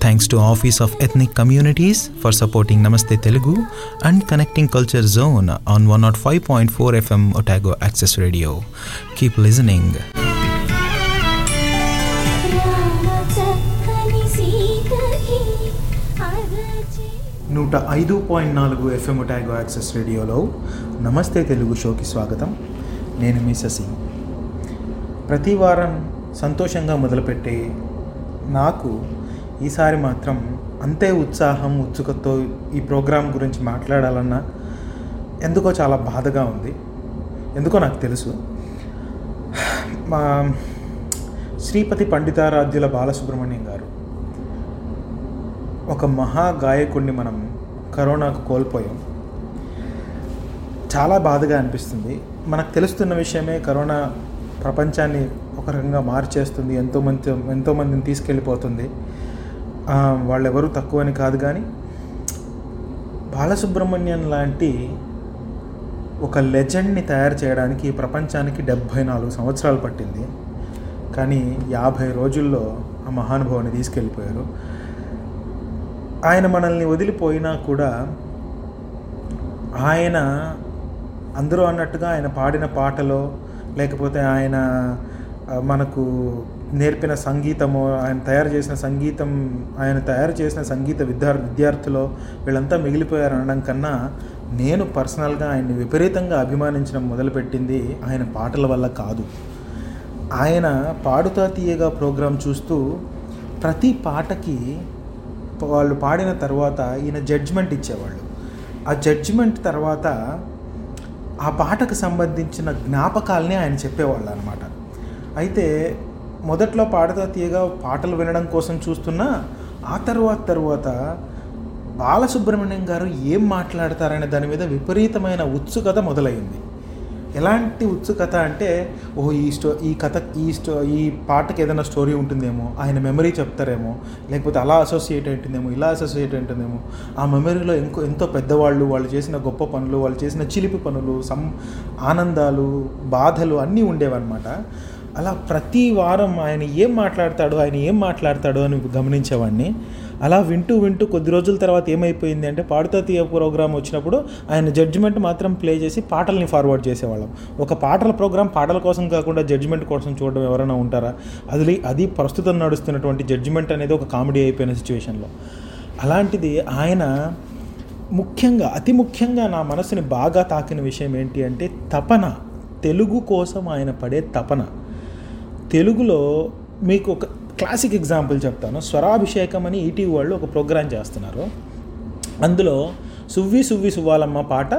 Thanks to office of ethnic communities for supporting Namaste Telugu and connecting culture zone on one not five point four FM Otago access radio keep listening నూట ఐదు point నాలుగు FM Otago access రేడియోలో నమస్తే తెలుగు షోకి స్వాగతం. నేను మీ శశి. ప్రతివారం సంతోషంగా మొదలుపెట్టే నాకు ఈసారి మాత్రం అంతే ఉత్సాహం ఉత్సుకతో ఈ ప్రోగ్రాం గురించి మాట్లాడాలన్నా ఎందుకో చాలా బాధగా ఉంది. ఎందుకో నాకు తెలుసు. మా శ్రీపతి పండితారాధ్యుల బాలసుబ్రహ్మణ్యం గారు ఒక మహా గాయకుడిని మనం కరోనాకు కోల్పోయాం. చాలా బాధగా అనిపిస్తుంది. మనకు తెలుస్తున్న విషయమే కరోనా ప్రపంచాన్ని ఒక రకంగా మార్చేస్తుంది. ఎంతోమంది ఎంతోమందిని తీసుకెళ్ళిపోతుంది. వాళ్ళెవరూ తక్కువని కాదు కానీ బాలసుబ్రహ్మణ్యం లాంటి ఒక లెజెండ్ని తయారు చేయడానికి ప్రపంచానికి డెబ్భై నాలుగు సంవత్సరాలు పట్టింది. కానీ యాభై రోజుల్లో ఆ మహానుభావుని తీసుకెళ్ళిపోయారు. ఆయన మనల్ని వదిలిపోయినా కూడా ఆయన అందరూ అన్నట్టుగా ఆయన పాడిన పాటలో లేకపోతే ఆయన మనకు నేర్పిన సంగీతము ఆయన తయారు చేసిన సంగీతం ఆయన తయారు చేసిన సంగీత విద్యార్ విద్యార్థులు వీళ్ళంతా మిగిలిపోయారు అనడం కన్నా నేను పర్సనల్గా ఆయన్ని విపరీతంగా అభిమానించడం మొదలుపెట్టింది ఆయన పాటల వల్ల కాదు. ఆయన పాడుతా తీయగా ప్రోగ్రాం చూస్తూ ప్రతి పాటకి వాళ్ళు పాడిన తర్వాత ఈయన జడ్జ్మెంట్ ఇచ్చేవాళ్ళు. ఆ జడ్జ్మెంట్ తర్వాత ఆ పాటకు సంబంధించిన జ్ఞాపకాలని ఆయన చెప్పేవాళ్ళు అనమాట అయితే మొదట్లో పాడుతా తీయగా పాటలు వినడం కోసం చూస్తున్నా ఆ తర్వాత తర్వాత బాలసుబ్రహ్మణ్యం గారు ఏం మాట్లాడతారనే దాని మీద విపరీతమైన ఉత్సుకత మొదలైంది. ఎలాంటి ఉత్సుకత అంటే ఓ ఈ స్టో ఈ కథ ఈ స్టో ఈ పాటకి ఏదైనా స్టోరీ ఉంటుందేమో ఆయన మెమరీ చెప్తారేమో లేకపోతే అలా అసోసియేట్ ఉంటుందేమో ఇలా అసోసియేట్ ఉంటుందేమో ఆ మెమరీలో ఇంకో ఎంతో పెద్దవాళ్ళు వాళ్ళు చేసిన గొప్ప పనులు వాళ్ళు చేసిన చిలిపి పనులు సం ఆనందాలు బాధలు అన్నీ ఉండేవన్నమాట. అలా ప్రతి వారం ఆయన ఏం మాట్లాడతాడు ఆయన ఏం మాట్లాడతాడు అని గమనించేవాడిని. అలా వింటూ వింటూ కొద్ది రోజుల తర్వాత ఏమైపోయింది అంటే పాడుతా తీయ ప్రోగ్రామ్ వచ్చినప్పుడు ఆయన జడ్జిమెంట్ మాత్రం ప్లే చేసి పాటల్ని ఫార్వర్డ్ చేసేవాళ్ళం. ఒక పాటల ప్రోగ్రామ్ పాటల కోసం కాకుండా జడ్జిమెంట్ కోసం చూడడం ఎవరైనా ఉంటారా? అది అది ప్రస్తుతం నడుస్తున్నటువంటి జడ్జిమెంట్ అనేది ఒక కామెడీ అయిపోయిన సిచ్యువేషన్లో. అలాంటిది ఆయన ముఖ్యంగా అతి ముఖ్యంగా నా మనసుని బాగా తాకిన విషయం ఏంటి అంటే తపన. తెలుగు కోసం ఆయన పడే తపన. తెలుగులో మీకు ఒక క్లాసిక్ ఎగ్జాంపుల్ చెప్తాను. స్వరాభిషేకం అని ఈటీవీ వాళ్ళు ఒక ప్రోగ్రాం చేస్తున్నారు. అందులో సువ్వి సువ్వి సువ్వాలమ్మ పాట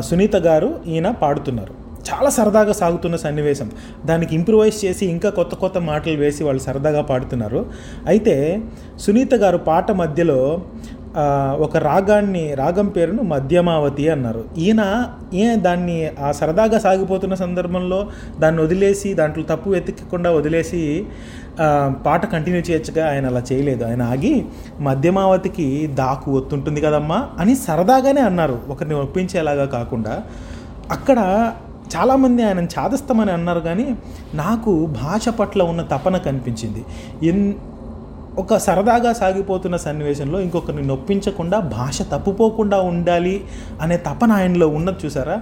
సునీత గారు ఈయన పాడుతున్నారు. చాలా సరదాగా సాగుతున్న సన్నివేశం. దానికి ఇంప్రూవైజ్ చేసి ఇంకా కొత్త కొత్త మాటలు వేసి వాళ్ళు సరదాగా పాడుతున్నారు. అయితే సునీత గారు పాట మధ్యలో ఒక రాగాన్ని రాగం పేరును మధ్యమావతి అన్నారు. ఈయన ఏ దాన్ని ఆ సరదాగా సాగిపోతున్న సందర్భంలో దాన్ని వదిలేసి దాంట్లో తప్పు వెతికకుండా వదిలేసి పాట కంటిన్యూ చేయొచ్చుగా ఆయన అలా చేయలేదు. ఆయన ఆగి మధ్యమావతికి దాకు ఒత్తుంటుంది కదమ్మా అని సరదాగానే అన్నారు. ఒకరిని ఒప్పించేలాగా కాకుండా. అక్కడ చాలామంది ఆయన చాదస్తమని అన్నారు కానీ నాకు భాష పట్ల ఉన్న తపన కనిపించింది. ఎన్ ఒక సరదాగా సాగిపోతున్న సన్నివేశంలో ఇంకొకరిని నొప్పించకుండా భాష తప్పుపోకుండా ఉండాలి అనే తపన ఆయనలో ఉన్నది చూసారా?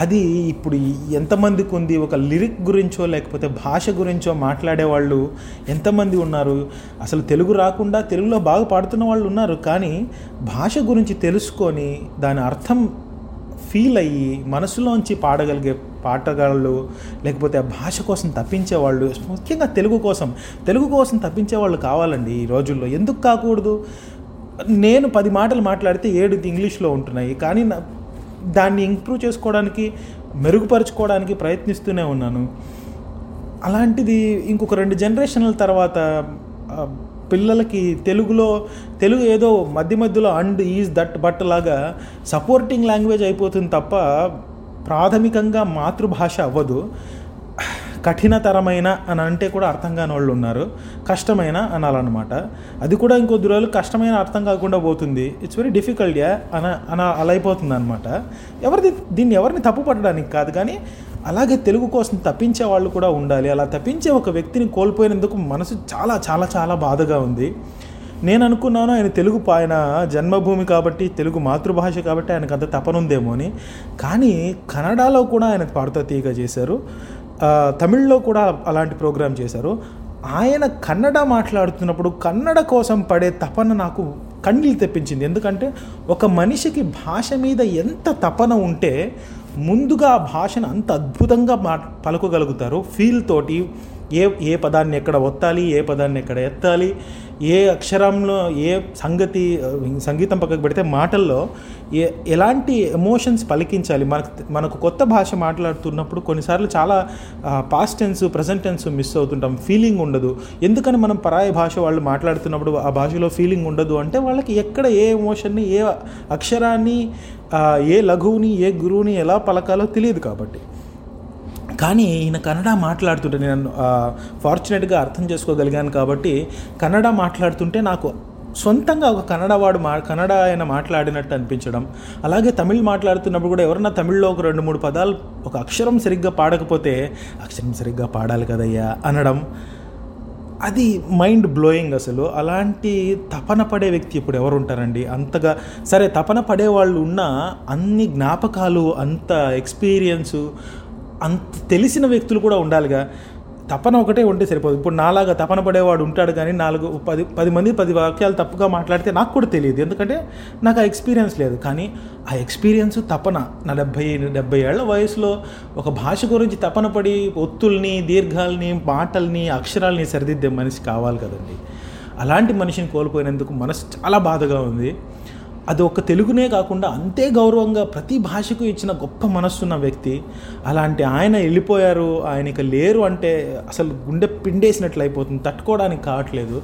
అది ఇప్పుడు ఎంతమందికి ఉంది? ఒక లిరిక్ గురించో లేకపోతే భాష గురించో మాట్లాడే వాళ్ళు ఎంతమంది ఉన్నారు? అసలు తెలుగు రాకుండా తెలుగులో బాగా పాడుతున్న వాళ్ళు ఉన్నారు కానీ భాష గురించి తెలుసుకొని దాని అర్థం ఫీల్ అయ్యి మనసులోంచి పాడగలిగే పాటగాళ్ళు లేకపోతే ఆ భాష కోసం తప్పించేవాళ్ళు ముఖ్యంగా తెలుగు కోసం. తెలుగు కోసం తప్పించే వాళ్ళు కావాలండి ఈ రోజుల్లో. ఎందుకు కాకూడదు? నేను పది మాటలు మాట్లాడితే ఏడు ఇంగ్లీష్లో ఉంటున్నాయి. కానీ నా దాన్ని ఇంప్రూవ్ చేసుకోవడానికి మెరుగుపరుచుకోవడానికి ప్రయత్నిస్తూనే ఉన్నాను. అలాంటిది ఇంకొక రెండు జనరేషన్ల తర్వాత పిల్లలకి తెలుగులో తెలుగు ఏదో మధ్య మధ్యలో అండ్ ఈజ్ దట్ బట్ లాగా సపోర్టింగ్ లాంగ్వేజ్ అయిపోతుంది తప్ప ప్రాథమికంగా మాతృభాష అవ్వదు. కఠినతరమైన అని అంటే కూడా అర్థం కాని వాళ్ళు ఉన్నారు. కష్టమైన అనాలన్నమాట. అది కూడా ఇంకొద్ది రోజులు కష్టమైన అర్థం కాకుండా పోతుంది. ఇట్స్ వెరీ డిఫికల్ట్ యా అన అన అలా అయిపోతుంది అనమాట ఎవరిది దీన్ని ఎవరిని తప్పు పట్టడానికి కాదు కానీ అలాగే తెలుగు కోసం తప్పించే వాళ్ళు కూడా ఉండాలి. అలా తప్పించే ఒక వ్యక్తిని కోల్పోయినందుకు మనసు చాలా చాలా చాలా బాధగా ఉంది. నేను అనుకున్నాను ఆయన తెలుగు ఆయన జన్మభూమి కాబట్టి తెలుగు మాతృభాష కాబట్టి ఆయనకు అంత తపనుందేమో అని. కానీ కన్నడలో కూడా ఆయన పాడుతా తీగ చేశారు. తమిళ్ళో కూడా అలాంటి ప్రోగ్రాం చేశారు. ఆయన కన్నడ మాట్లాడుతున్నప్పుడు కన్నడ కోసం పడే తపన నాకు కన్నీళ్ళు తెప్పించింది. ఎందుకంటే ఒక మనిషికి భాష మీద ఎంత తపన ఉంటే ముందుగా ఆ భాషను అంత అద్భుతంగా మా పలుకోగలుగుతారు. ఫీల్ తోటి ఏ ఏ పదాన్ని ఎక్కడ ఒత్తాలి ఏ పదాన్ని ఎక్కడ ఎత్తాలి ఏ అక్షరంలో ఏ సంగతి సంగీతం పక్కకు పెడితే మాటల్లో ఏ ఎలాంటి ఎమోషన్స్ పలికించాలి? మనకు మనకు కొత్త భాష మాట్లాడుతున్నప్పుడు కొన్నిసార్లు చాలా past tense present tense miss అవుతుంటాం. Feeling ఉండదు. ఎందుకని మనం పరాయి భాష వాళ్ళు మాట్లాడుతున్నప్పుడు ఆ భాషలో ఫీలింగ్ ఉండదు అంటే వాళ్ళకి ఎక్కడ ఏ ఎమోషన్ని ఏ అక్షరాన్ని ఏ లఘువుని ఏ గురువుని ఎలా పలకాలో తెలియదు కాబట్టి. కానీ ఈయన కన్నడ మాట్లాడుతుంటే నేను ఫార్చునేట్గా అర్థం చేసుకోగలిగాను కాబట్టి కన్నడ మాట్లాడుతుంటే నాకు సొంతంగా ఒక కన్నడ వాడు మా కన్నడ ఆయన మాట్లాడినట్టు అనిపించడం. అలాగే తమిళ్ మాట్లాడుతున్నప్పుడు కూడా ఎవరన్నా తమిళ్ళో ఒక రెండు మూడు పదాలు ఒక అక్షరం సరిగ్గా పాడకపోతే అక్షరం సరిగ్గా పాడాలి కదయ్యా అనడం అది మైండ్ బ్లోయింగ్ అసలు. అలాంటి తపన పడే వ్యక్తి ఇప్పుడు ఎవరు ఉంటారండి? అంతగా సరే తపన పడే వాళ్ళు ఉన్న అన్ని జ్ఞాపకాలు అంత ఎక్స్పీరియన్సు అంత తెలిసిన వ్యక్తులు కూడా ఉండాలిగా. తపన ఒకటే ఉంటే సరిపోదు. ఇప్పుడు నాలాగా తపన పడేవాడు ఉంటాడు కానీ నాలుగు పది పది మంది పది వాక్యాలు తప్పుగా మాట్లాడితే నాకు కూడా తెలియదు. ఎందుకంటే నాకు ఆ ఎక్స్పీరియన్స్ లేదు. కానీ ఆ ఎక్స్పీరియన్స్ తపన నా డెబ్భై డెబ్బై ఏళ్ళ వయసులో ఒక భాష గురించి తపన పడి ఒత్తుల్ని దీర్ఘాలని మాటల్ని అక్షరాల్ని సరిదిద్దే మనిషి కావాలి కదండి. అలాంటి మనిషిని కోల్పోయినందుకు మనసు చాలా బాధగా ఉంది. అది ఒక్క తెలుగునే కాకుండా అంతే గౌరవంగా ప్రతి భాషకు ఇచ్చిన గొప్ప మనస్సున్న వ్యక్తి. అలాంటి ఆయన వెళ్ళిపోయారు ఆయన ఇక లేరు అంటే అసలు గుండె పిండేసినట్లు అయిపోతుంది తట్టుకోవడానికి కావట్లేదు.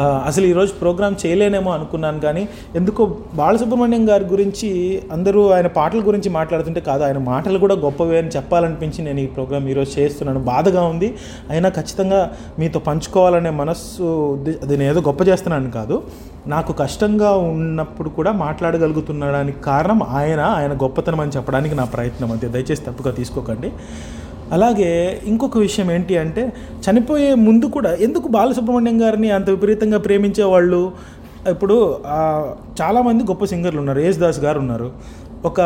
అసలు ఈరోజు ప్రోగ్రామ్ చేయలేనేమో అనుకున్నాను కానీ ఎందుకో బాలసుబ్రహ్మణ్యం గారి గురించి అందరూ ఆయన పాటల గురించి మాట్లాడుతుంటే కాదు ఆయన మాటలు కూడా గొప్పవే అని చెప్పాలనిపించి నేను ఈ ప్రోగ్రామ్ ఈరోజు చేస్తున్నాను. బాధగా ఉంది. అయినా ఖచ్చితంగా మీతో పంచుకోవాలనే మనస్సు అది నేను ఏదో గొప్ప చేస్తున్నాను కాదు. నాకు కష్టంగా ఉన్నప్పుడు కూడా మాట్లాడగలుగుతున్నాడానికి కారణం ఆయన ఆయన గొప్పతనం అని చెప్పడానికి నా ప్రయత్నం అంతే. దయచేసి తప్పుగా తీసుకోకండి. అలాగే ఇంకొక విషయం ఏంటి అంటే చనిపోయే ముందు కూడా ఎందుకు బాలసుబ్రహ్మణ్యం గారిని అంత విపరీతంగా ప్రేమించే వాళ్ళు ఇప్పుడు చాలామంది గొప్ప సింగర్లు ఉన్నారు యేసుదాస్ గారు ఉన్నారు. ఒక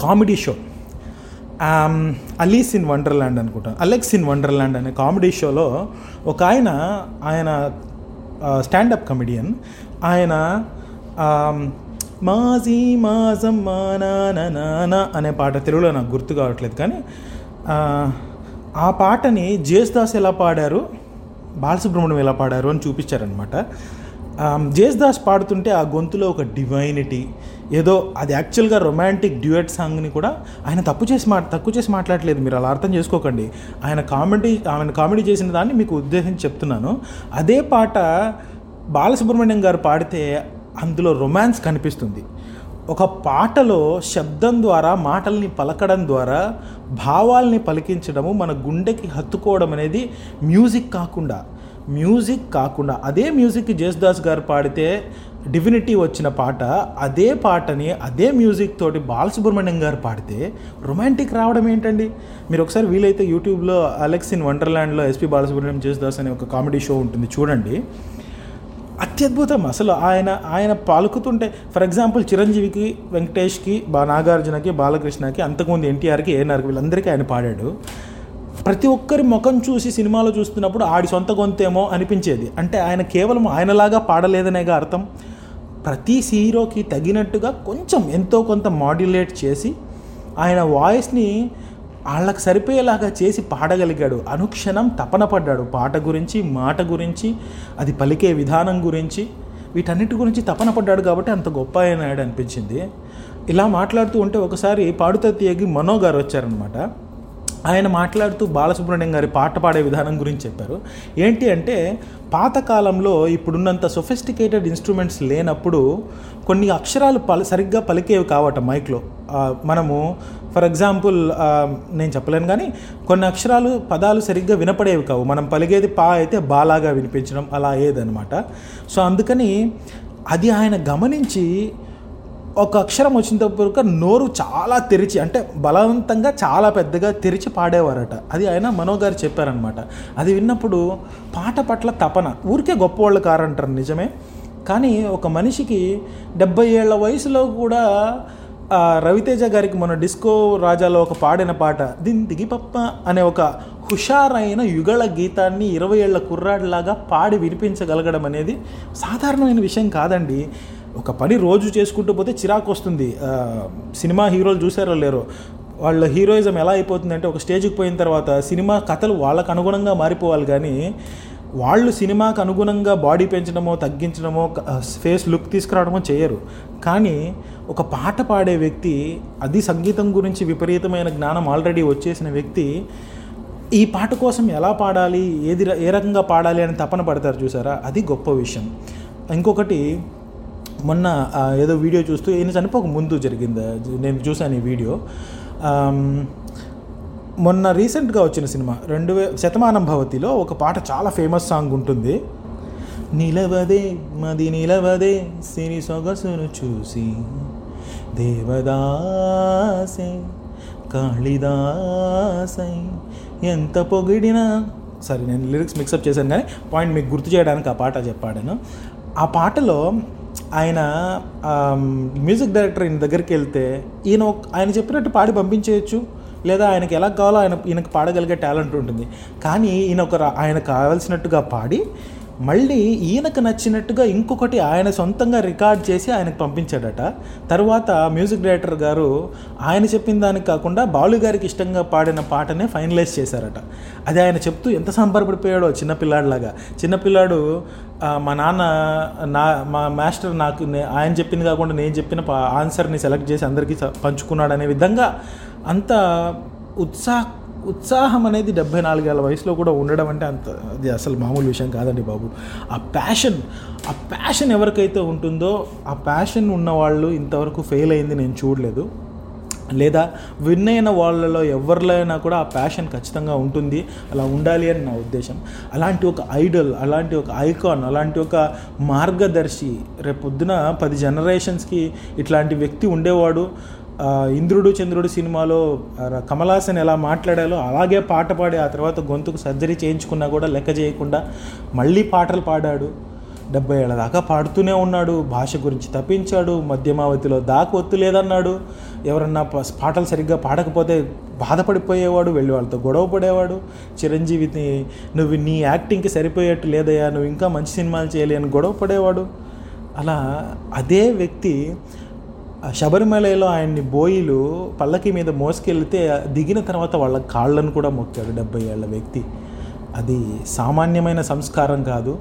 comedy show. Alice's in Wonderland అనుకుంటా అలెక్స్ ఇన్ వండర్ల్యాండ్ అనే కామెడీ షోలో ఒక ఆయన ఆయన స్టాండప్ కమెడియన్ ఆయన ఆమ్, మాజీ మాజం మానా అనే పాట తెలుగులో నాకు గుర్తు కావట్లేదు కానీ ఆ, ఆ పాటని జేస్దాస్ ఎలా పాడారు బాలసుబ్రహ్మణ్యం ఎలా పాడారు అని చూపించారనమాట జేస్దాస్ పాడుతుంటే ఆ గొంతులో ఒక డివైనిటీ ఏదో అది యాక్చువల్గా రొమాంటిక్ డ్యూయట్ సాంగ్ని కూడా ఆయన తప్పు చేసి మా తక్కువ చేసి మాట్లాడలేదు మీరు అలా అర్థం చేసుకోకండి. ఆయన కామెడీ ఆయన కామెడీ చేసిన దాన్ని మీకు ఉద్దేశించి చెప్తున్నాను. అదే పాట బాలసుబ్రహ్మణ్యం గారు పాడితే అందులో రొమాన్స్ కనిపిస్తుంది. ఒక పాటలో శబ్దం ద్వారా మాటల్ని పలకడం ద్వారా భావాల్ని పలికించడము మన గుండెకి హత్తుకోవడం అనేది మ్యూజిక్ కాకుండా. మ్యూజిక్ కాకుండా. అదే మ్యూజిక్ జేసుదాస్ గారు పాడితే డివినిటీ వచ్చిన పాట అదే పాటని అదే మ్యూజిక్ తోటి బాలసుబ్రహ్మణ్యం గారు పాడితే రొమాంటిక్ రావడం ఏంటండి? మీరు ఒకసారి వీలైతే యూట్యూబ్లో అలెక్స్ ఇన్ వండర్ల్యాండ్లో ఎస్పీ బాలసుబ్రహ్మణ్యం జేసుదాస్ అనే ఒక కామెడీ షో ఉంటుంది చూడండి. అత్యద్భుతం. అసలు ఆయన ఆయన పాలుకుతుంటే ఫర్ ఎగ్జాంపుల్ చిరంజీవికి వెంకటేష్కి బా నాగార్జునకి బాలకృష్ణకి అంతకుముందు ఎన్టీఆర్కి ఏఎన్ఆర్కి వీళ్ళందరికీ ఆయన పాడాడు. ప్రతి ఒక్కరి ముఖం చూసి సినిమాలో చూస్తున్నప్పుడు ఆడి సొంత గొంతేమో అనిపించేది. అంటే ఆయన కేవలం ఆయనలాగా పాడలేదనేగా అర్థం. ప్రతి హీరోకి తగినట్టుగా కొంచెం ఎంతో కొంత మాడ్యులేట్ చేసి ఆయన వాయిస్ని వాళ్ళకి సరిపోయేలాగా చేసి పాడగలిగాడు. అనుక్షణం తపన పడ్డాడు. పాట గురించి మాట గురించి అది పలికే విధానం గురించి వీటన్నిటి గురించి తపన పడ్డాడు కాబట్టి అంత గొప్ప అయినాడు అనిపించింది. ఇలా మాట్లాడుతూ ఉంటే ఒకసారి పాడుతా తీయగి మనో గారు వచ్చారనమాట ఆయన మాట్లాడుతూ బాలసుబ్రహ్మణ్యం గారి పాట పాడే విధానం గురించి చెప్పారు. ఏంటి అంటే పాతకాలంలో ఇప్పుడున్నంత సొఫిస్టికేటెడ్ ఇన్స్ట్రుమెంట్స్ లేనప్పుడు కొన్ని అక్షరాలు పల సరిగ్గా పలికేవి కావట మైక్లో. మనము ఫర్ ఎగ్జాంపుల్ నేను చెప్పలేను కానీ కొన్ని అక్షరాలు పదాలు సరిగ్గా వినపడేవి కావు. మనం పలిగేది పా అయితే బాలాగా వినిపించడం అలా అయ్యేదన్నమాట సో అందుకని అది ఆయన గమనించి ఒక అక్షరం వచ్చినప్పుడు నోరు చాలా తెరిచి అంటే బలవంతంగా చాలా పెద్దగా తెరిచి పాడేవారట. అది ఆయన మనో గారు చెప్పారనమాట అది విన్నప్పుడు పాట పట్ల తపన. ఊరికే గొప్పవాళ్ళు కారంటారు నిజమే. కానీ ఒక మనిషికి డెబ్బై ఏళ్ళ వయసులో కూడా రవితేజ గారికి మన డిస్కో రాజాలో ఒక పాడిన పాట దిందిగి పప్ప అనే ఒక హుషారైన యుగళ గీతాన్ని ఇరవై ఏళ్ళ కుర్రాడిలాగా పాడి వినిపించగలగడం అనేది సాధారణమైన విషయం కాదండి. ఒక పని రోజు చేసుకుంటూ పోతే చిరాకు వస్తుంది. సినిమా హీరోలు చూసారో లేరో? వాళ్ళ హీరోయిజం ఎలా అయిపోతుందంటే ఒక స్టేజ్కి పోయిన తర్వాత సినిమా కథలు వాళ్ళకు అనుగుణంగా మారిపోవాలి కానీ వాళ్ళు సినిమాకు అనుగుణంగా బాడీ పెంచడమో తగ్గించడమో ఫేస్ లుక్ తీసుకురావడమో చేయరు. కానీ ఒక పాట పాడే వ్యక్తి అది సంగీతం గురించి విపరీతమైన జ్ఞానం ఆల్రెడీ వచ్చేసిన వ్యక్తి ఈ పాట కోసం ఎలా పాడాలి ఏది ఏ రకంగా పాడాలి అని తపన పడతారు చూసారా? అది గొప్ప విషయం. ఇంకొకటి మొన్న ఏదో వీడియో చూస్తూ ఈయన చనిపోక ముందు జరిగింది. నేను చూశాను ఈ వీడియో. మొన్న రీసెంట్గా వచ్చిన సినిమా రెండు వే శతమానం భవతిలో ఒక పాట చాలా ఫేమస్ సాంగ్ ఉంటుంది. నిలవదే మది నిలవదే సిరి సొగసును చూసి దేవదాసే కాళిదాసై ఎంత పొగిడినా సరే నేను లిరిక్స్ మిక్సప్ చేశాను కానీ పాయింట్ మీకు గుర్తు చేయడానికి ఆ పాట చెప్పాడాను. ఆ పాటలో ఆయన మ్యూజిక్ డైరెక్టర్ ఈయన దగ్గరికి వెళ్తే ఈయన ఆయన చెప్పినట్టు పాడి పంపించేయచ్చు. లేదా ఆయనకి ఎలా కావాలో ఆయన ఈయనకు పాడగలిగే టాలెంట్ ఉంటుంది. కానీ ఈయన ఒక ఆయన కావాల్సినట్టుగా పాడి మళ్ళీ ఈయనకు నచ్చినట్టుగా ఇంకొకటి ఆయన సొంతంగా రికార్డ్ చేసి ఆయనకు పంపించాడట. తర్వాత మ్యూజిక్ డైరెక్టర్ గారు ఆయన చెప్పిన దానికి కాకుండా బాలు గారికి ఇష్టంగా పాడిన పాటనే ఫైనలైజ్ చేశారట. అది ఆయన చెప్తూ ఎంత సంబరపడిపోయాడో చిన్నపిల్లాడిలాగా చిన్నపిల్లాడు మా నాన్న నా మా మాస్టర్ నాకు ఆయన చెప్పింది కాకుండా నేను చెప్పిన పా- ఆన్సర్ని సెలెక్ట్ చేసి అందరికీ పంచుకున్నాడు అనే విధంగా అంత ఉత్సాహ ఉత్సాహం అనేది డెబ్బై నాలుగేళ్ళ వయసులో కూడా ఉండడం అంటే అంత అది అసలు మామూలు విషయం కాదండి బాబు. ఆ ప్యాషన్ ఆ ప్యాషన్ ఎవరికైతే ఉంటుందో ఆ ప్యాషన్ ఉన్న వాళ్ళు ఇంతవరకు ఫెయిల్ అయింది నేను చూడలేదు. లేదా విన్ అయిన వాళ్ళలో ఎవరిలో అయినా కూడా ఆ ప్యాషన్ ఖచ్చితంగా ఉంటుంది. అలా ఉండాలి అని నా ఉద్దేశం. అలాంటి ఒక ఐడల్ అలాంటి ఒక ఐకాన్ అలాంటి ఒక మార్గదర్శి రేపొద్దున పది జనరేషన్స్కి ఇట్లాంటి వ్యక్తి ఉండేవాడు. ఇంద్రుడు చంద్రుడు సినిమాలో కమలాసన్ ఎలా మాట్లాడాలో అలాగే పాట పాడి ఆ తర్వాత గొంతుకు సర్జరీ చేయించుకున్నా కూడా లెక్క చేయకుండా మళ్ళీ పాటలు పాడాడు. డెబ్బై ఏళ్ళ దాకా పాడుతూనే ఉన్నాడు. భాష గురించి తప్పించాడు. మధ్యమావతిలో దాకా ఒత్తు లేదన్నాడు. ఎవరన్నా పాటలు సరిగ్గా పాడకపోతే బాధపడిపోయేవాడు వెళ్ళి వాళ్ళతో గొడవ పడేవాడు. చిరంజీవిని నువ్వు నీ యాక్టింగ్కి సరిపోయేట్టు లేదయ్యా నువ్వు ఇంకా మంచి సినిమాలు చేయలేని అని గొడవ పడేవాడు. అలా అదే వ్యక్తి శబరిమలలో ఆయన్ని బోయిలు పల్లకి మీద మోసుకెళ్తే దిగిన తర్వాత వాళ్ళ కాళ్ళను కూడా మొక్కాడు డెబ్బై ఏళ్ళ వ్యక్తి. అది సామాన్యమైన సంస్కారం కాదు.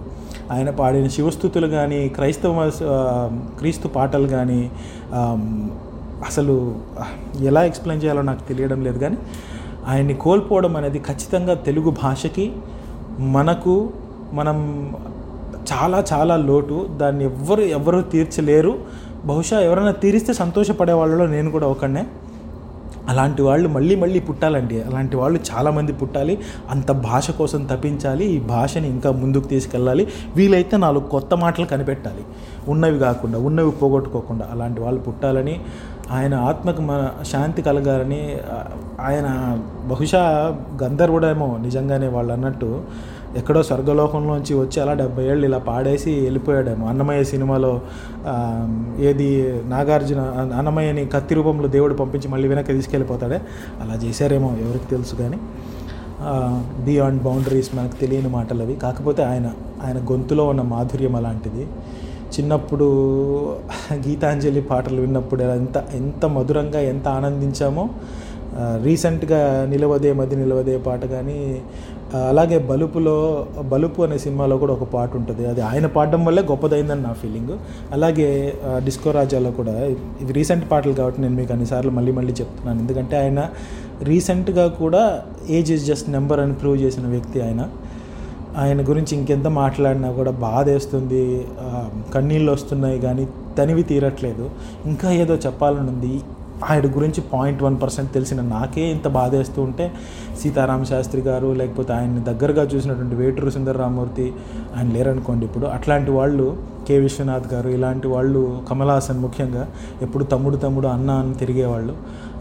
ఆయన పాడిన శివస్థుతులు కానీ క్రైస్తవ క్రీస్తు పాటలు కానీ అసలు ఎలా ఎక్స్ప్లెయిన్ చేయాలో నాకు తెలియడం లేదు కానీ ఆయన్ని కోల్పోవడం అనేది ఖచ్చితంగా తెలుగు భాషకి మనకు మనం చాలా చాలా లోటు. దాన్ని ఎవ్వరు ఎవ్వరు తీర్చలేరు. బహుశా ఎవరైనా తీరిస్తే సంతోషపడే వాళ్ళలో నేను కూడా ఒకనే అలాంటి వాళ్ళు మళ్ళీ మళ్ళీ పుట్టాలండి. అలాంటి వాళ్ళు చాలామంది పుట్టాలి. అంత భాష కోసం తప్పించాలి. ఈ భాషని ఇంకా ముందుకు తీసుకెళ్ళాలి. వీలైతే నాలుగు కొత్త మాటలు కనిపెట్టాలి. ఉన్నవి కాకుండా ఉన్నవి పోగొట్టుకోకుండా అలాంటి వాళ్ళు పుట్టాలని ఆయన ఆత్మకు మన శాంతి కలగాలని ఆయన బహుశా గంధర్వుడేమో నిజంగానే వాళ్ళు అన్నట్టు ఎక్కడో స్వర్గలోకంలోంచి వచ్చి అలా డెబ్బై ఏళ్ళు ఇలా పాడేసి వెళ్ళిపోయాడేమో. అన్నమయ్య సినిమాలో ఏది నాగార్జున అన్నమయ్యని కత్తి రూపంలో దేవుడు పంపించి మళ్ళీ వెనక్కి తీసుకెళ్ళిపోతాడే. అలా చేశారేమో ఎవరికి తెలుసు కానీ బియాండ్ బౌండరీస్ మనకు తెలియని మాటలు అవి. కాకపోతే ఆయన ఆయన గొంతులో ఉన్న మాధుర్యం అలాంటిది. చిన్నప్పుడు గీతాంజలి పాటలు విన్నప్పుడు ఎంత ఎంత మధురంగా ఎంత ఆనందించామో రీసెంట్గా నిలవదే మది నిలవదే పాట కానీ అలాగే బలుపులో బలుపు అనే సినిమాలో కూడా ఒక పాట ఉంటుంది. అది ఆయన పాడడం వల్లే గొప్పదైందని నా ఫీలింగ్ అలాగే డిస్కో రాజాలో కూడా ఇవి రీసెంట్ పాటలు కాబట్టి నేను మీకు అన్నిసార్లు మళ్ళీ మళ్ళీ చెప్తున్నాను. ఎందుకంటే ఆయన రీసెంట్గా కూడా ఏజ్ ఇస్ జస్ట్ నెంబర్ అని ప్రూవ్ చేసిన వ్యక్తి ఆయన. ఆయన గురించి ఇంకెంత మాట్లాడినా కూడా బాధ వేస్తుంది కన్నీళ్ళు వస్తున్నాయి కానీ తనివి తీరట్లేదు. ఇంకా ఏదో చెప్పాలని ఉంది. ఆయన గురించి పాయింట్ వన్ పర్సెంట్ తెలిసిన నాకే ఇంత బాధేస్తూ ఉంటే సీతారామ శాస్త్రి గారు లేకపోతే ఆయన్ని దగ్గరగా చూసినటువంటి వేటూరు సుందరరామూర్తి ఆయన లేరనుకోండి ఇప్పుడు. అట్లాంటి వాళ్ళు కె. విశ్వనాథ్ గారు ఇలాంటి వాళ్ళు కమలాసన్ ముఖ్యంగా ఎప్పుడు తమ్ముడు తమ్ముడు అన్న అని తిరిగేవాళ్ళు.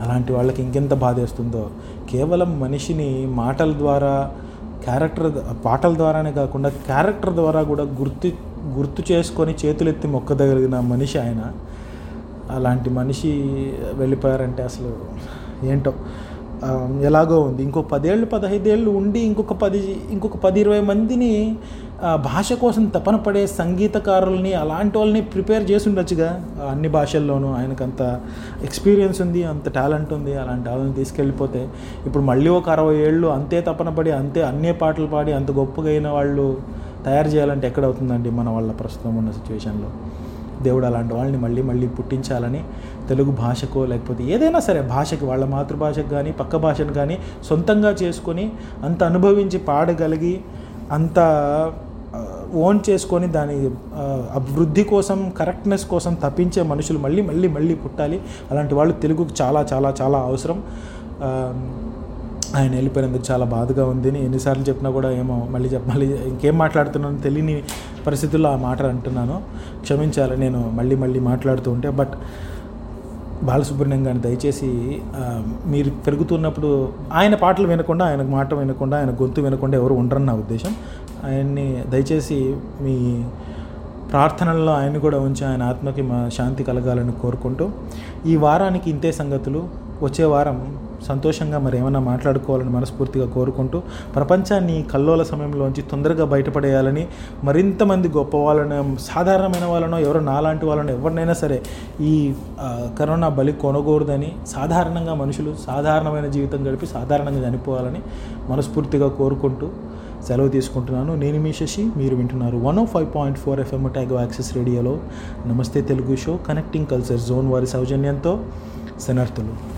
అలాంటి వాళ్ళకి ఇంకెంత బాధేస్తుందో. కేవలం మనిషిని మాటల ద్వారా క్యారెక్టర్ పాటల ద్వారానే కాకుండా క్యారెక్టర్ ద్వారా కూడా గుర్తు గుర్తు చేసుకొని చేతులెత్తి మొక్కదగలిగిన మనిషి ఆయన. అలాంటి మనిషి వెళ్ళిపోయారంటే అసలు ఏంటో ఎలాగో ఉంది. ఇంకో పదేళ్ళు పదహైదేళ్ళు ఉండి ఇంకొక పది ఇంకొక పది ఇరవై మందిని భాష కోసం తపన పడే సంగీతకారుల్ని అలాంటి వాళ్ళని ప్రిపేర్ చేసి ఉండొచ్చుగా అన్ని భాషల్లోనూ ఆయనకు అంత ఎక్స్పీరియన్స్ ఉంది అంత టాలెంట్ ఉంది అలాంటి వాళ్ళని తీసుకెళ్ళిపోతే. ఇప్పుడు మళ్ళీ ఒక అరవై ఏళ్ళు అంతే తపన పడి అంతే అన్నే పాటలు పాడి అంత గొప్పగా అయిన వాళ్ళు తయారు చేయాలంటే ఎక్కడవుతుందండి మన వాళ్ళ ప్రస్తుతం ఉన్న సిచ్యువేషన్లో దేవుడు అలాంటి వాళ్ళని మళ్ళీ మళ్ళీ పుట్టించాలని తెలుగు భాషకో లేకపోతే ఏదైనా సరే భాషకి వాళ్ళ మాతృభాషకు కానీ పక్క భాషను కానీ సొంతంగా చేసుకొని అంత అనుభవించి పాడగలిగి అంత ఓన్ చేసుకొని దాని అభివృద్ధి కోసం కరెక్ట్నెస్ కోసం తప్పించే మనుషులు మళ్ళీ మళ్ళీ మళ్ళీ పుట్టాలి. అలాంటి వాళ్ళు తెలుగుకు చాలా చాలా చాలా అవసరం. ఆయన వెళ్ళిపోయినందుకు చాలా బాధగా ఉంది. అని ఎన్నిసార్లు చెప్పినా కూడా ఏమో మళ్ళీ చెప్పాలి ఇంకేం మాట్లాడుతున్నాను తెలియని పరిస్థితుల్లో ఆ మాట అంటున్నాను. క్షమించాలి. నేను మళ్ళీ మళ్ళీ మాట్లాడుతూ ఉంటే బట్ బాలసుబ్రహ్మణ్యం గారిని దయచేసి మీరు పెరుగుతున్నప్పుడు ఆయన పాటలు వినకుండా ఆయన మాట వినకుండా ఆయన గొంతు వినకుండా ఎవరు ఉండరని నా ఉద్దేశం. ఆయన్ని దయచేసి మీ ప్రార్థనల్లో ఆయన కూడా ఉంచి ఆయన ఆత్మకి మా శాంతి కలగాలని కోరుకుంటూ ఈ వారానికి ఇంతే సంగతులు. వచ్చే వారం సంతోషంగా మరి ఏమైనా మాట్లాడుకోవాలని మనస్ఫూర్తిగా కోరుకుంటూ ప్రపంచాన్ని కల్లోల సమయంలోంచి తొందరగా బయటపడేయాలని మరింత మంది గొప్ప వాళ్ళను సాధారణమైన వాళ్ళనో ఎవరో నాలాంటి వాళ్ళనో ఎవరినైనా సరే ఈ కరోనా బలి కొనకూడదని సాధారణంగా మనుషులు సాధారణమైన జీవితం గడిపి సాధారణంగా చనిపోవాలని మనస్ఫూర్తిగా కోరుకుంటూ సెలవు తీసుకుంటున్నాను. నేను మీ శశి మీరు వింటున్నారు one O five point four FM Otago access రేడియోలో Namaste Telugu show connecting culture zone వారి సౌజన్యంతో శనార్థులు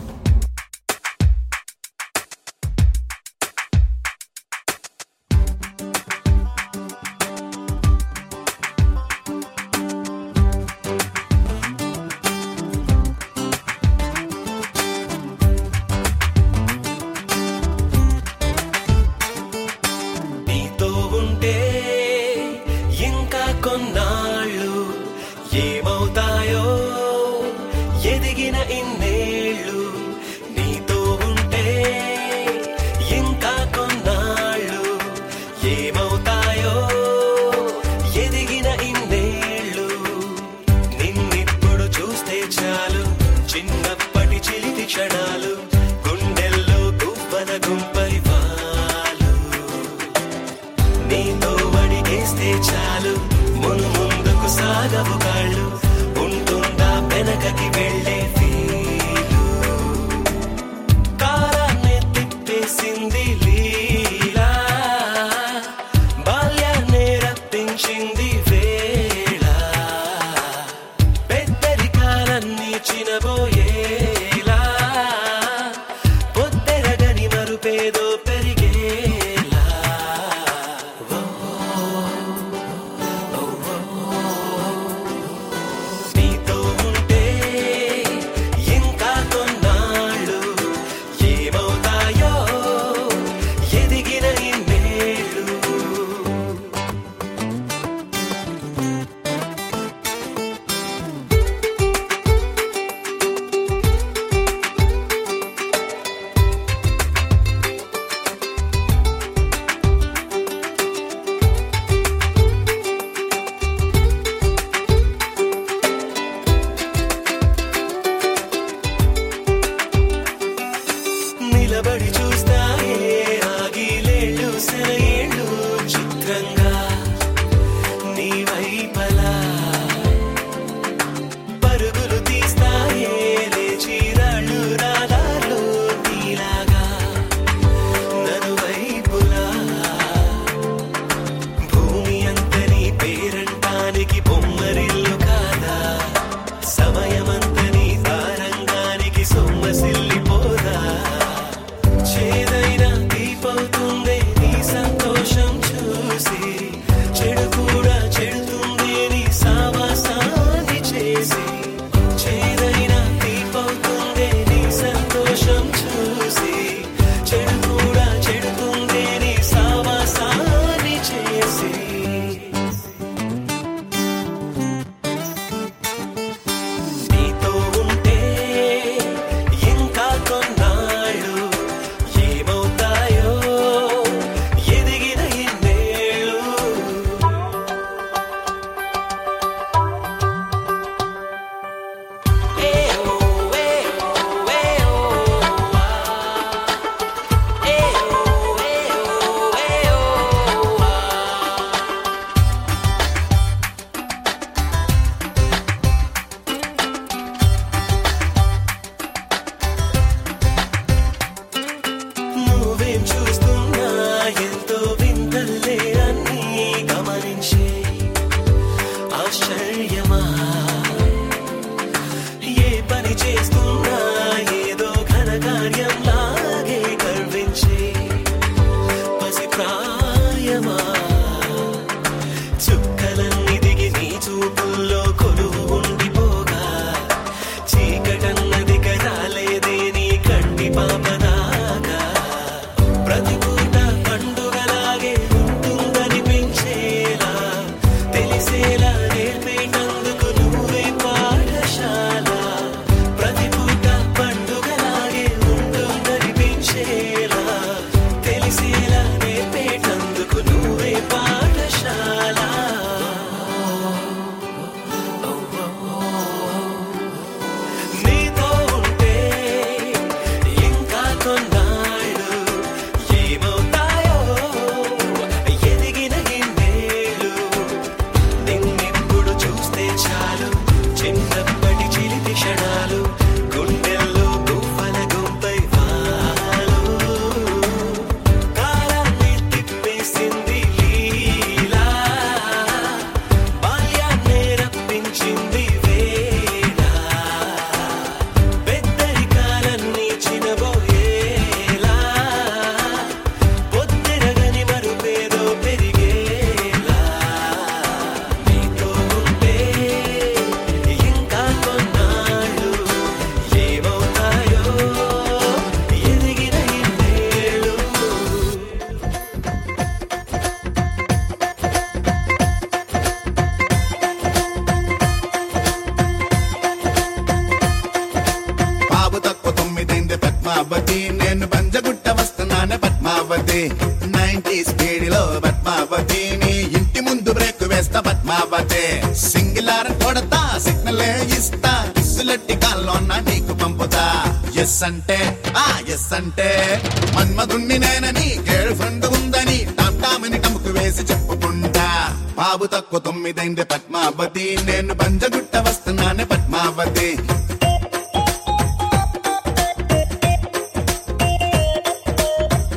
ఆ ఎస్ అంటే. మన్మధుణ్ణి నేనని గర్ల్ ఫ్రెండ్ ఉందని టామ్ టముకు వేసి చెప్పుకుంటా. బాబు తక్కువ తొమ్మిదైంది పద్మావతి నేను బంజగుట్ట వస్తున్నానే పద్మావతి.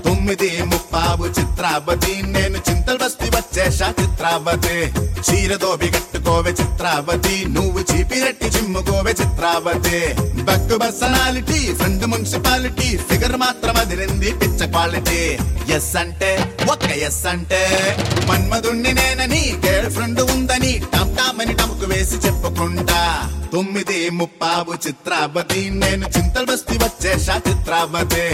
తొమ్మిది ముప్పావు చిత్రావతి నేను బస్తి వచ్చేశా చిత్రావతి చీరదోబి కట్టుకోవే చిత్రావతి. నువ్వు చీపిరెట్టి చిమ్ముకోవే చిత్రావతి. బక్కు పర్సనాలిటీ ఫ్రెండ్ మున్సిపాలిటీ. ఫిగర్ మాత్రం అదిరింది పిచ్చ క్వాలిటీ. ఎస్ అంటే ఒక్క ఎస్ అంటే. మన్మధుణ్ణి నేనని గర్ల్ ఫ్రెండ్ ఉందని టమ్ టామ్ అని టముకు వేసి చెప్పుకుంటా. తొమ్మిది ముప్పావు చిత్రావతి. నేను చింతల్ బస్తి వచ్చేసా చిత్రావతి.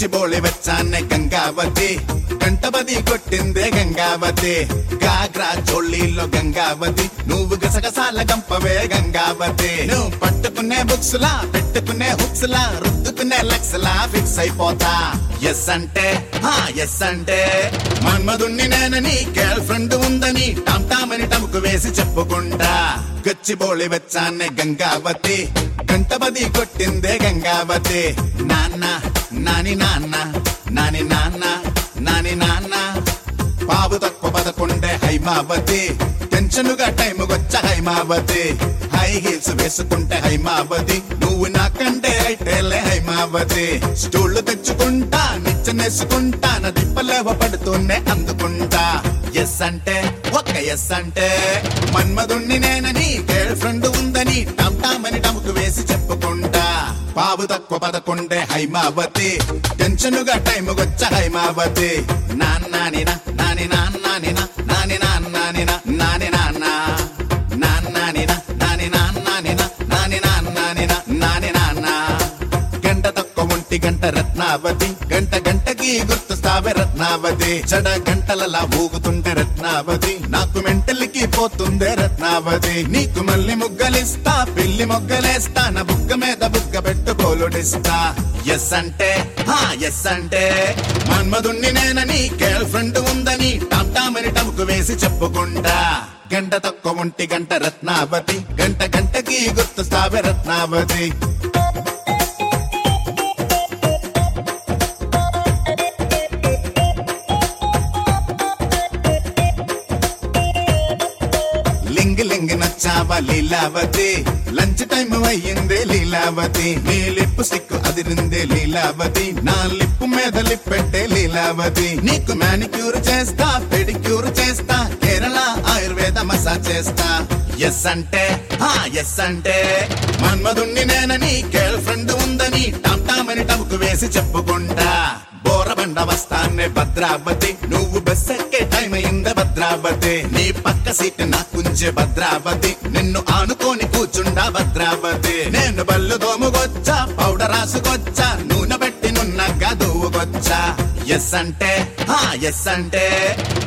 గచ్చిబోళి వచ్చానే గంగావతి. కంటబది కొట్టిందే గంగావతి. గాగ్రా చోళీలో గంగావతి. నువ్వు గసగసాల గంపవే గంగావతి. నువ్వు పట్టుకునే బుక్స్ లా పెట్టుకునే హుక్స్ లా రుద్దుకునే లక్స్ లా ఫిక్స్ అయిపోతా. ఎస్ అంటే హా ఎస్ అంటే. మన్మధుణ్ణి నేనని గర్ల్ ఫ్రెండ్ ఉందని టామ్ టామ్ అని టముకు వేసి చెప్పుకుంటా. గచ్చిబోళి వచ్చానే గంగావతి. గంటపది కొట్టిందే గంగావతి. నాన్న నాని నాన్న నాని నాన్న నాని నాన్న. బాబు తక్కువ పదకొండే హైమావతి. టెన్షన్గా టైం వచ్చ హైమావతి. హై హీల్స్ వేసుకుంటే హైమావతి. నువ్వు నాకంటే అయితేలే హైమావతి. స్టూళ్ళు తెచ్చుకుంటా నిచ్చనేసుకుంటా నా దిప్పలేవ పడుతూనే అందుకుంటా. ఎస్ అంటే ఒక్క ఎస్ అంటే. మన్మధుణ్ణి నేనని గర్ల్ ఫ్రెండ్ ఉందని టమ్ టామ్ అని టముకు వేసి చెప్పుకుంటా. బాబు తక్కువ పదకొండే హైమావతి. టెన్షన్గా టైం గొచ్చ హైమావతి. నాన్నాని నా నాని నాన్నాని నాని నాన్నాని నాని నాన్న. నాన్నాని నా నాని నాన్నాని నాని నాన్నాని నాని నాన్న. గంట తక్కువ ఒంటి గంట రత్నావతి గంట గంట గంటకి గుర్తుస్తావే రత్నావతి. చెడ గంటలలా ఊగుతుంటే రత్నావతి. నాకు మెంటలికి పోతుందే రత్నావతి. నీకు మళ్ళీ ముగ్గలిస్తా పిల్లి మొగ్గలేస్తా నా బుగ్గ మీద బుగ్గ పెట్టుకోలుడిస్తా. ఎస్ అంటే హా ఎస్ అంటే మన్మధుణ్ణి నేనని గర్ల్ ఫ్రెండ్ ఉందని టామ్ టామ్ అని టముకు వేసి చెప్పుకుంటా. గంట తక్కువ ఒంటి గంట రత్నావతి. గంట గంటకి గుర్తుస్తావే రత్నావతి. లింగి లీలావతి లంచ్ టైం అయ్యిందే లీలావతి. నీ లిప్ స్టిక్ అదిరిందే లీలావతి. నా లిప్ మీద లిప్పెట్టే లీలావతి. నీకు మానిక్యూర్ చేస్తా పెడిక్యూర్ చేస్తా కేరళ ఆయుర్వేద మసాజ్ చేస్తా. ఎస్ అంటే హా ఎస్ అంటే. మన్మధుణ్ణి నేనని గర్ల్ ఫ్రెండ్ ఉందని టమ్ టామ్ అని టముకు వేసి చెప్పుకుంటా. బోరబండ వస్తానే భద్రావతి. నువ్వు బస్ ఎక్కే టైం అయింది భద్రావతి. నీ పక్క సీట్ నా నాకుంచే భద్రావతి. నిన్ను ఆనుకొని కూర్చుండా భద్రావతి. నేను బల్లు దోముకొచ్చా పౌడర్ రాసుకొచ్చా నూనె పెట్టి నున్నగా దూవుకొచ్చా ఎస్ అంటే హా ఎస్ అంటే.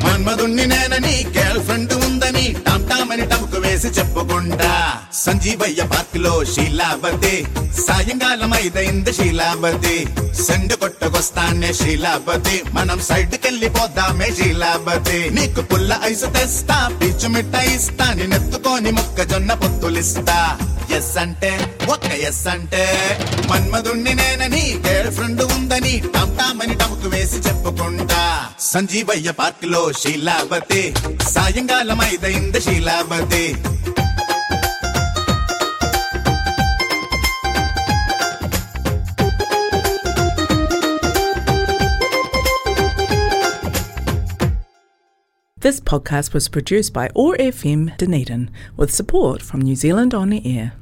మన్మధుణ్ణి నేనని గర్ల్ ఫ్రెండ్ ఉందని టామ్ టామ్ అని టముకు వేసి చెప్పుకుంటా. సంజీవయ్య పార్క్లో శీలావతి సాయంకాలం ఐదైంది శీలావతి. సెండు కొట్టకొస్తానే శీలావతి మనం సైడ్ కెళ్ళిపోదామే శీలావతి. నీకు పుల్ల ఐసు తెస్తా పీచు మిఠాయి ఇస్తా నేనెత్తుకొని మొక్కజొన్న పొత్తులిస్తా. ఎస్ అంటే ఒక్క ఎస్ అంటే. మన్మధుణ్ణి నేనని గర్ల్ ఫ్రెండ్ ఉందని టామ్ టామ్ అని టముకు వేసి చెప్పుకుంటా సంజీవయ్య పార్క్ లో శీలావతి సాయంకాలం ఐదైంది శీలావతి This podcast was produced by OAR FM Dunedin with support from New Zealand On the Air.